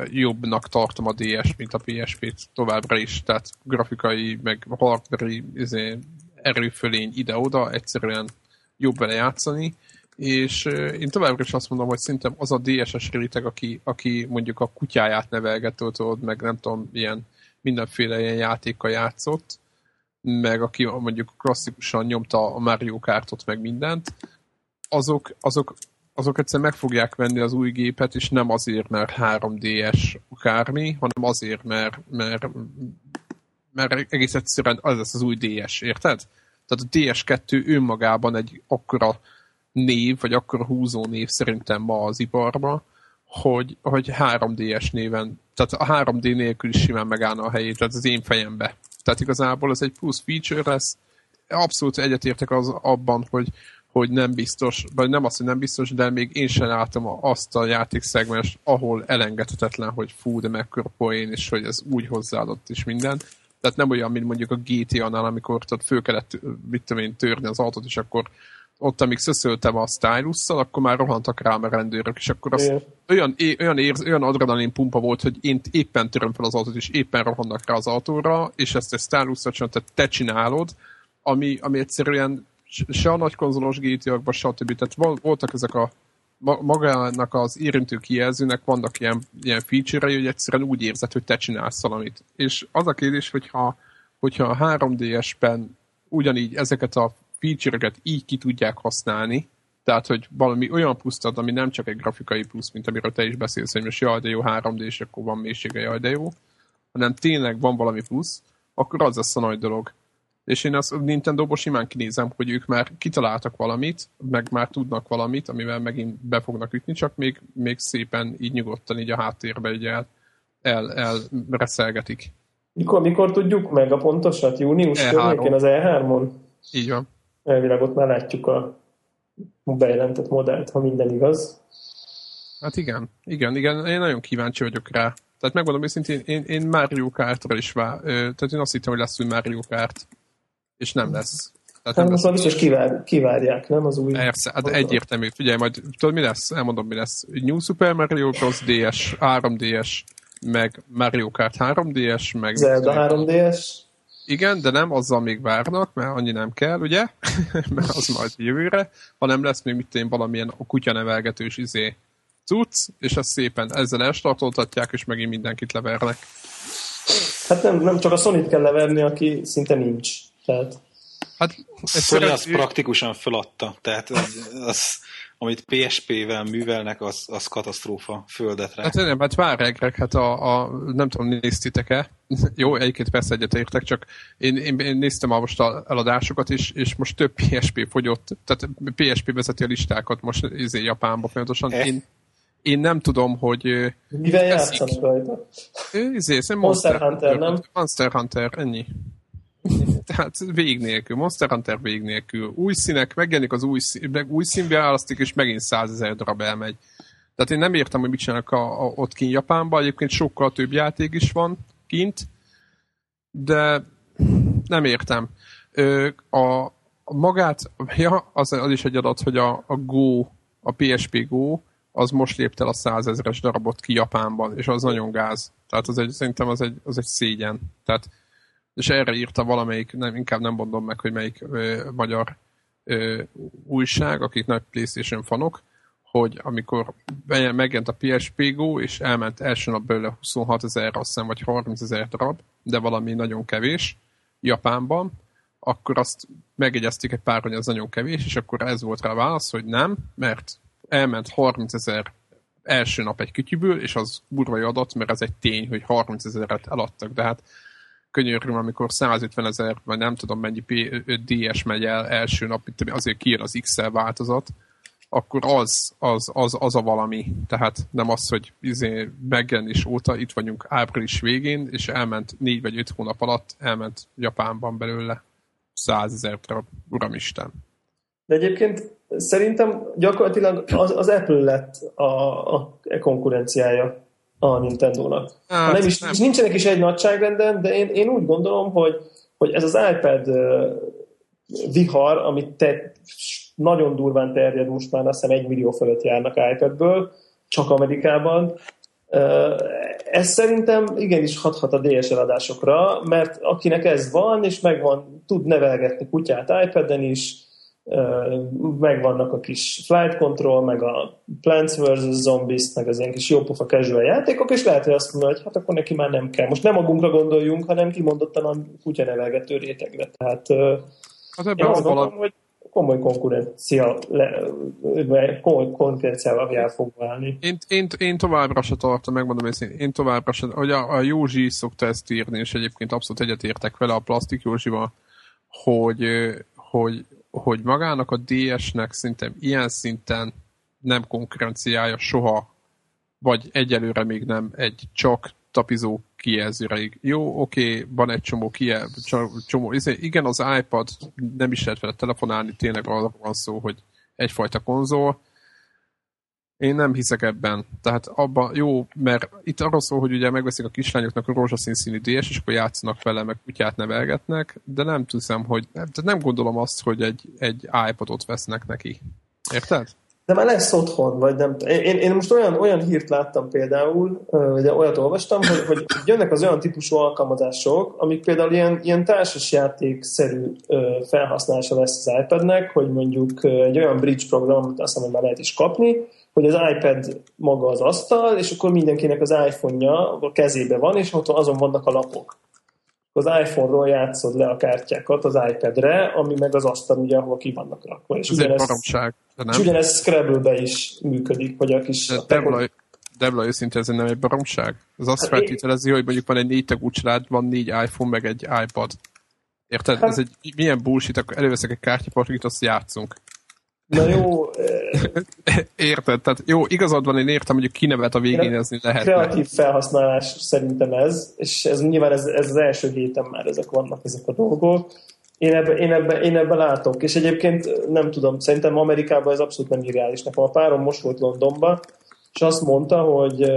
jobbnak tartom a DS, mint a PSP-t továbbra is, tehát grafikai, meg hardware izé, erőfölény ide-oda, egyszerűen jobb vele játszani, és én továbbra is azt mondom, hogy szerintem az a DSS réteg, aki, aki mondjuk a kutyáját nevelgető, tudod, meg nem tudom, ilyen mindenféle ilyen játékkal játszott, meg aki mondjuk klasszikusan nyomta a Mario Kartot, meg mindent, azok, azok, azok egyszer meg fogják venni az új gépet, és nem azért, mert 3DS akármi, hanem azért, mert, mert, mert egész egyszerűen az lesz az új DS, érted? Tehát a DS2 önmagában egy akkora név, vagy akkora húzó név szerintem ma az iparba, hogy, hogy 3DS néven, tehát a 3D nélkül is simán megállna a helyét, tehát az én fejembe. Tehát igazából ez egy plusz feature lesz, abszolút egyetértek az abban, hogy, hogy nem biztos, vagy nem azt, hogy nem biztos, de még én sem látom azt a játékszegmest, ahol elengedhetetlen, hogy fú, de mekkora poén, és hogy ez úgy hozzáadott is minden. Tehát nem olyan, mint mondjuk a GTA-nál, amikor ott föl kellett, mit tudom én, törni az autót, és akkor ott, amíg szöszöltem a stylus akkor már rohantak rám a rendőrök, és akkor az olyan, olyan, érz, olyan adrenalin pumpa volt, hogy én éppen töröm fel az autót, és éppen rohannak rá az autóra, és ezt a stylus te, te csinálod, ami, ami egyszerűen se a nagy konzolos GTA-kban, stb. Tehát voltak ezek a magának az érintő kijelzőnek vannak ilyen, ilyen feature-ei, hogy egyszerűen úgy érzed, hogy te csinálsz valamit. És az a kérdés, hogyha, hogyha a 3DS-ben ugyanígy ezeket a feature-eket így ki tudják használni, tehát, hogy valami olyan pluszt ad, ami nem csak egy grafikai plusz, mint amiről te is beszélsz, hogy most jaj, de jó 3D, és akkor van mélysége, jaj, de jó, hanem tényleg van valami plusz, akkor az lesz a nagy dolog. És én azt Nintendo-ból simán kinézem, hogy ők már kitaláltak valamit, meg már tudnak valamit, amivel megint be fognak ütni, csak még, még szépen így nyugodtan így a háttérbe így el, el, el reszelgetik. Mikor, mikor tudjuk meg a pontosat? Június E3. környékén az E3-on? Így van. Elvileg ott már látjuk a bejelentett modellt, ha minden igaz. Hát igen, igen, igen, én nagyon kíváncsi vagyok rá. Tehát megmondom őszintén, én, én Mario Kartra is vár, tehát én azt hittem, hogy lesz új Mario Kart és nem lesz. Tehát nem hát lesz. biztos kivár, kivárják, nem az új... Persze, hát egyértelmű. Figyelj, majd tudod mi lesz? Elmondom mi lesz. New Super Mario Bros. DS, 3DS, meg Mario Kart 3DS, meg... Zelda 3DS. Igen, de nem azzal még várnak, mert annyi nem kell, ugye? mert az majd jövőre, hanem lesz még mit én valamilyen a kutyanevelgetős izé cucc, és ezt szépen ezzel elstartoltatják, és megint mindenkit levernek. Hát nem, nem csak a Sonic kell leverni, aki szinte nincs. Tehát... Hát, Sony azt praktikusan feladta, tehát az, az amit PSP-vel művelnek, az, az katasztrófa földetre. Hát nem, hát várják, hát a, a, nem tudom, néztitek-e? Jó, egyébként persze egyetértek, csak én, én, én néztem a most a eladásokat is, és most több PSP fogyott, tehát PSP vezeti a listákat most izé Japánba folyamatosan. Eh? Én, én nem tudom, hogy... Mivel játszanak rajta? Izé, Monster, Monster Hunter, nem? Monster Hunter, ennyi. Tehát vég nélkül, Monster Hunter vég nélkül. Új színek, megjelenik az új, szín, meg új színválasztik, és megint százezer darab elmegy. Tehát én nem értem, hogy mit csinálnak a, a, ott kint Japánban. Egyébként sokkal több játék is van kint, de nem értem. Ö, a, a magát, ja, az, az is egy adat, hogy a, a Go, a PSP Go, az most lépte el a százezeres darabot ki Japánban, és az nagyon gáz. Tehát az egy, szerintem az egy, az egy szégyen. Tehát és erre írta valamelyik, nem, inkább nem mondom meg, hogy melyik ö, magyar ö, újság, akik nagy Playstation fanok, hogy amikor megjelent a PSP Go, és elment első nap belőle 26 ezer, azt hiszem, vagy 30 ezer darab, de valami nagyon kevés Japánban, akkor azt megjegyezték egy pár, hogy az nagyon kevés, és akkor ez volt rá a válasz, hogy nem, mert elment 30 ezer első nap egy kütyüből, és az burvai adat, mert ez egy tény, hogy 30 ezeret eladtak, de hát könyörgöm, amikor 150 ezer, vagy nem tudom mennyi DS megy el első nap, azért kijön az XL változat, akkor az, az, az, az a valami. Tehát nem az, hogy izé megjelenés óta itt vagyunk április végén, és elment négy vagy öt hónap alatt, elment Japánban belőle százezer darab, uramisten. De egyébként szerintem gyakorlatilag az, az Apple lett a, a konkurenciája a Nintendo-nak. Hát, nem is, nem. nincsenek is egy nagyságrenden, de én, én úgy gondolom, hogy, hogy ez az iPad vihar, amit te nagyon durván terjed, most már azt hiszem egy millió fölött járnak iPadből, csak Amerikában. Ez szerintem igenis hathat a DSL adásokra, mert akinek ez van, és megvan, tud nevelgetni kutyát iPad-en is, megvannak a kis Flight Control, meg a Plants vs. Zombies, meg az ilyen kis jópofa casual játékok, és lehet, hogy azt mondja, hogy hát akkor neki már nem kell. Most nem magunkra gondoljunk, hanem kimondottan a kutya nevelgető rétegre. Tehát hát ebben én azt gondolom, hogy komoly konkurencia, le, komoly konkurenciával jár fog válni. Én, én, én továbbra se tartom, megmondom őszintén, én továbbra se, hogy a, a Józsi szokta ezt írni, és egyébként abszolút egyetértek vele a plastik Józsival, hogy, hogy, hogy magának a DS-nek szerintem ilyen szinten nem konkurenciája soha, vagy egyelőre még nem egy csak tapizó kijelzőreig. Jó, oké, okay, van egy csomó kijel, csomó, izé, igen, az iPad nem is lehet vele telefonálni, tényleg arra van szó, hogy egyfajta konzol. Én nem hiszek ebben. Tehát abban jó, mert itt arról szól, hogy ugye megveszik a kislányoknak a rózsaszín színű DS, és akkor játszanak vele, meg kutyát nevelgetnek, de nem tudom, hogy nem, nem gondolom azt, hogy egy, egy iPadot vesznek neki. Érted? de már lesz otthon, vagy nem én, én most olyan, olyan hírt láttam például, vagy olyat olvastam, hogy, hogy jönnek az olyan típusú alkalmazások, amik például ilyen, ilyen társasjátékszerű felhasználása lesz az iPadnek, hogy mondjuk egy olyan bridge program, azt hiszem, hogy már lehet is kapni, hogy az iPad maga az asztal, és akkor mindenkinek az iPhone-ja a kezébe van, és ott azon vannak a lapok az iPhone-ról játszod le a kártyákat az iPad-re, ami meg az asztal, ugye, ahol ki vannak rakva. És Ez ugyanez, egy baromság. nem? És ugyanez Scrabble-be is működik, hogy a kis... De Debla, Debla őszinte, ez nem egy baromság? Az azt hát feltételezi, hogy mondjuk van egy négy tagú család, van négy iPhone, meg egy iPad. Érted? Hát, ez egy milyen bullshit, akkor előveszek egy kártyapartit, azt játszunk. Na jó. Érted? Tehát jó, igazad van, én értem, hogy kinevet a végénezni lehet. Kreatív felhasználás szerintem ez, és ez nyilván ez, ez az első héten már ezek vannak, ezek a dolgok. Én ebben én ebbe, én ebbe látok, és egyébként nem tudom, szerintem Amerikában ez abszolút nem irreális. Nekem a párom most volt Londonban, és azt mondta, hogy,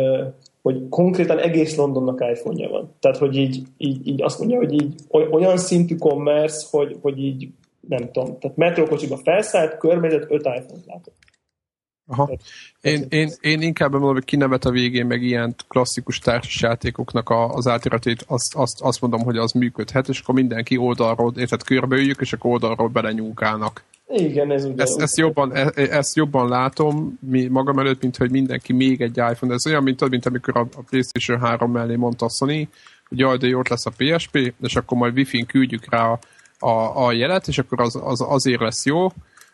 hogy konkrétan egész Londonnak iPhone-ja van. Tehát, hogy így, így, így azt mondja, hogy így olyan szintű commerce, hogy, hogy így nem tudom, tehát metrókocsiba felszállt, körbenézett, öt iPhone-t látott. Aha. Én, én, én inkább mondom, hogy kinevet a végén meg ilyen klasszikus társasjátékoknak az átiratét, azt, azt, azt mondom, hogy az működhet, és akkor mindenki oldalról, érted, körbeüljük, és akkor oldalról belenyúlkálnak. Igen, ez ugye. Ezt, ezt, jobban, e, e, ezt jobban látom mi, magam előtt, mint hogy mindenki még egy iPhone. Ez olyan, mint, mint amikor a, a PlayStation 3 mellé mondta a Sony, hogy jaj, de jó lesz a PSP, és akkor majd Wi-Fi-n küldjük rá a a, a jelet, és akkor az, az azért lesz jó,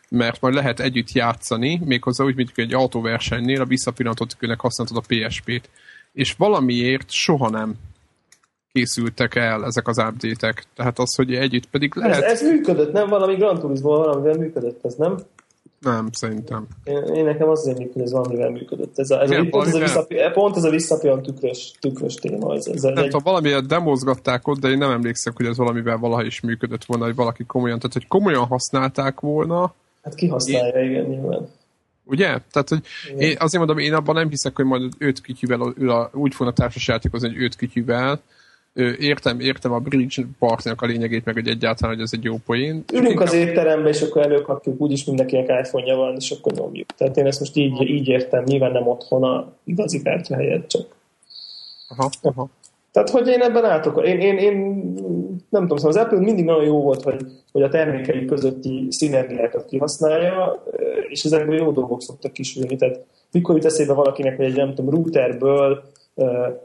mert majd lehet együtt játszani, méghozzá úgy, mint egy autóversenynél, a visszapillantott különnek használtad a PSP-t. És valamiért soha nem készültek el ezek az update-ek. Tehát az, hogy együtt pedig lehet... Ez, ez működött, nem? Valami Gran Turismo valamivel működött ez, nem? Nem, szerintem. Én, én nekem az azért hogy ez valamivel működött. Ez a, ez a, pont, ez a visszapi, pont ez a visszapillant tükrös, tükrös téma. Ez, ez nem egy... tudom, valamiért demozgatták ott, de én nem emlékszem, hogy ez valamivel valaha is működött volna, hogy valaki komolyan, tehát hogy komolyan használták volna. Hát ki használja, én... igen, nyilván. Ugye? Tehát, hogy én azért mondom, én abban nem hiszek, hogy majd öt kütyűvel úgy fognak társasjátékozni, hogy öt kütyűvel, értem, értem a bridge partnernek a lényegét, meg hogy egyáltalán, hogy ez egy jó poén. Ülünk az étterembe, és akkor előkapjuk, úgyis mindenkinek iPhone-ja van, és akkor nyomjuk. Tehát én ezt most így, így értem, nyilván nem otthon a igazi kártya helyett, csak. Aha, aha. Tehát, hogy én ebben látok, én, én, én nem tudom, szóval az Apple mindig nagyon jó volt, hogy, hogy a termékei közötti szinergiákat kihasználja, és ezekből jó dolgok szoktak kisülni. Tehát mikor jut eszébe valakinek, hogy egy nem tudom, routerből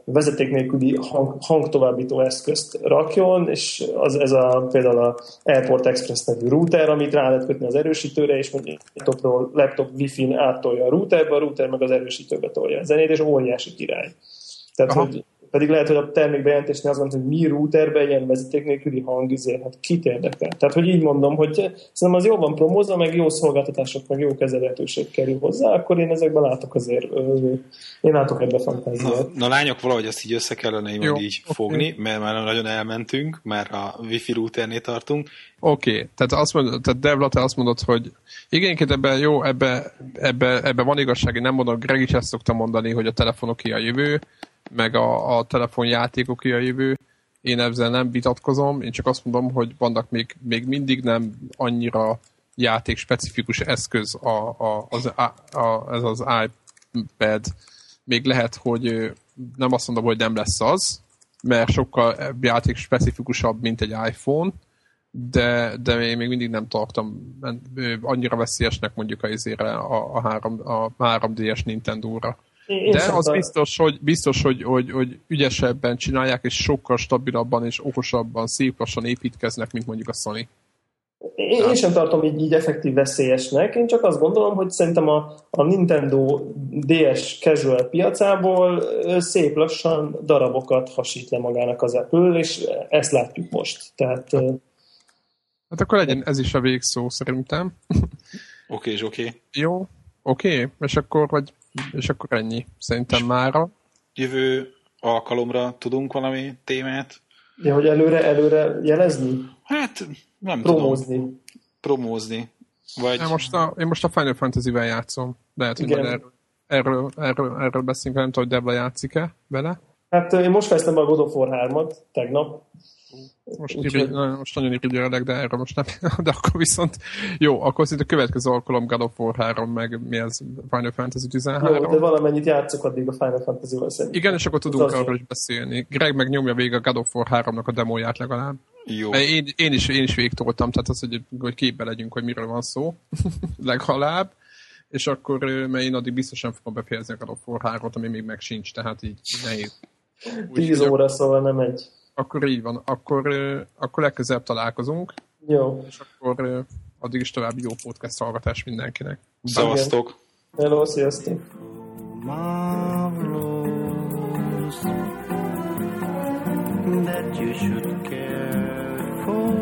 vezeték nélküli hang, hangtovábbító eszközt rakjon, és az, ez a, például a Airport Express nevű router, amit rá lehet kötni az erősítőre, és mondjuk laptopról, laptop wifi-n áttolja a routerbe, a router meg az erősítőbe tolja a zenét, és óriási király. Tehát, Aha. hogy pedig lehet, hogy a termékbejelentésnél az van, hogy mi routerbe ilyen vezeték nélküli hangizé, hát kit érdekel. Tehát, hogy így mondom, hogy szerintem az jobban promózva, meg jó szolgáltatások, meg jó kezelhetőség kerül hozzá, akkor én ezekben látok azért, én látok ebbe fantáziát. Na, na, lányok, valahogy ezt így össze kellene így, így okay. fogni, mert már nagyon elmentünk, mert a wifi routernél tartunk. Oké, okay. tehát azt mondod, tehát Devla, te azt mondod, hogy igen, ebben jó, ebbe, ebbe, ebbe van igazság, én nem mondom, Greg is ezt szokta mondani, hogy a telefonok a jövő, meg a, a telefonjátékok a jövő. Én ezzel nem vitatkozom, én csak azt mondom, hogy vannak még, még mindig nem annyira játék specifikus eszköz a, a, az, a, a, ez az iPad. Még lehet, hogy nem azt mondom, hogy nem lesz az, mert sokkal játék specifikusabb, mint egy iPhone, de, de én még mindig nem tartom annyira veszélyesnek mondjuk a, a, a, 3, a 3DS Nintendo-ra. Én De az biztos, hogy, biztos hogy, hogy, hogy ügyesebben csinálják, és sokkal stabilabban és okosabban, szép lassan építkeznek, mint mondjuk a Sony. Én, én sem tartom így, így effektív veszélyesnek, én csak azt gondolom, hogy szerintem a, a Nintendo DS casual piacából szép lassan darabokat hasít le magának az Apple, és ezt látjuk most. Tehát, hát akkor legyen ez is a végszó szerintem. Oké, okay, és oké. Okay. Jó, oké, okay. és akkor vagy és akkor ennyi. Szerintem mára. Jövő alkalomra tudunk valami témát? Ja, hogy előre, előre jelezni? Hát, nem Promózni. tudom. Promózni. Vagy... Én most a, én most a Final Fantasy-vel játszom. Lehet, hogy erről, erről, erről, erről beszélünk, nem tudom, hogy Debla játszik-e vele. Hát én most fejeztem be a God of War 3-at, tegnap. Most, Úgy, irigy, hogy... most nagyon irigyelek, de erre most nem. De akkor viszont jó, akkor szinte a következő alkalom God of War 3, meg mi ez Final Fantasy 13. Jó, de valamennyit játszok addig a Final Fantasy-val szerintem. Igen, és akkor tudunk arról is beszélni. Greg meg nyomja végig a God of War 3-nak a demóját legalább. Jó. Én, én, is, én is végtoltam, tehát az, hogy, hogy képbe legyünk, hogy miről van szó. legalább és akkor, mert én addig biztosan fogom befejezni a God of War 3-ot, ami még meg sincs, tehát így nehéz. 10 óra, szóval nem egy. Akkor így van. Akkor, akkor legközelebb találkozunk. Jó. És akkor addig is további jó podcast hallgatás mindenkinek. Szevasztok! Hello, sziasztok! that you should care for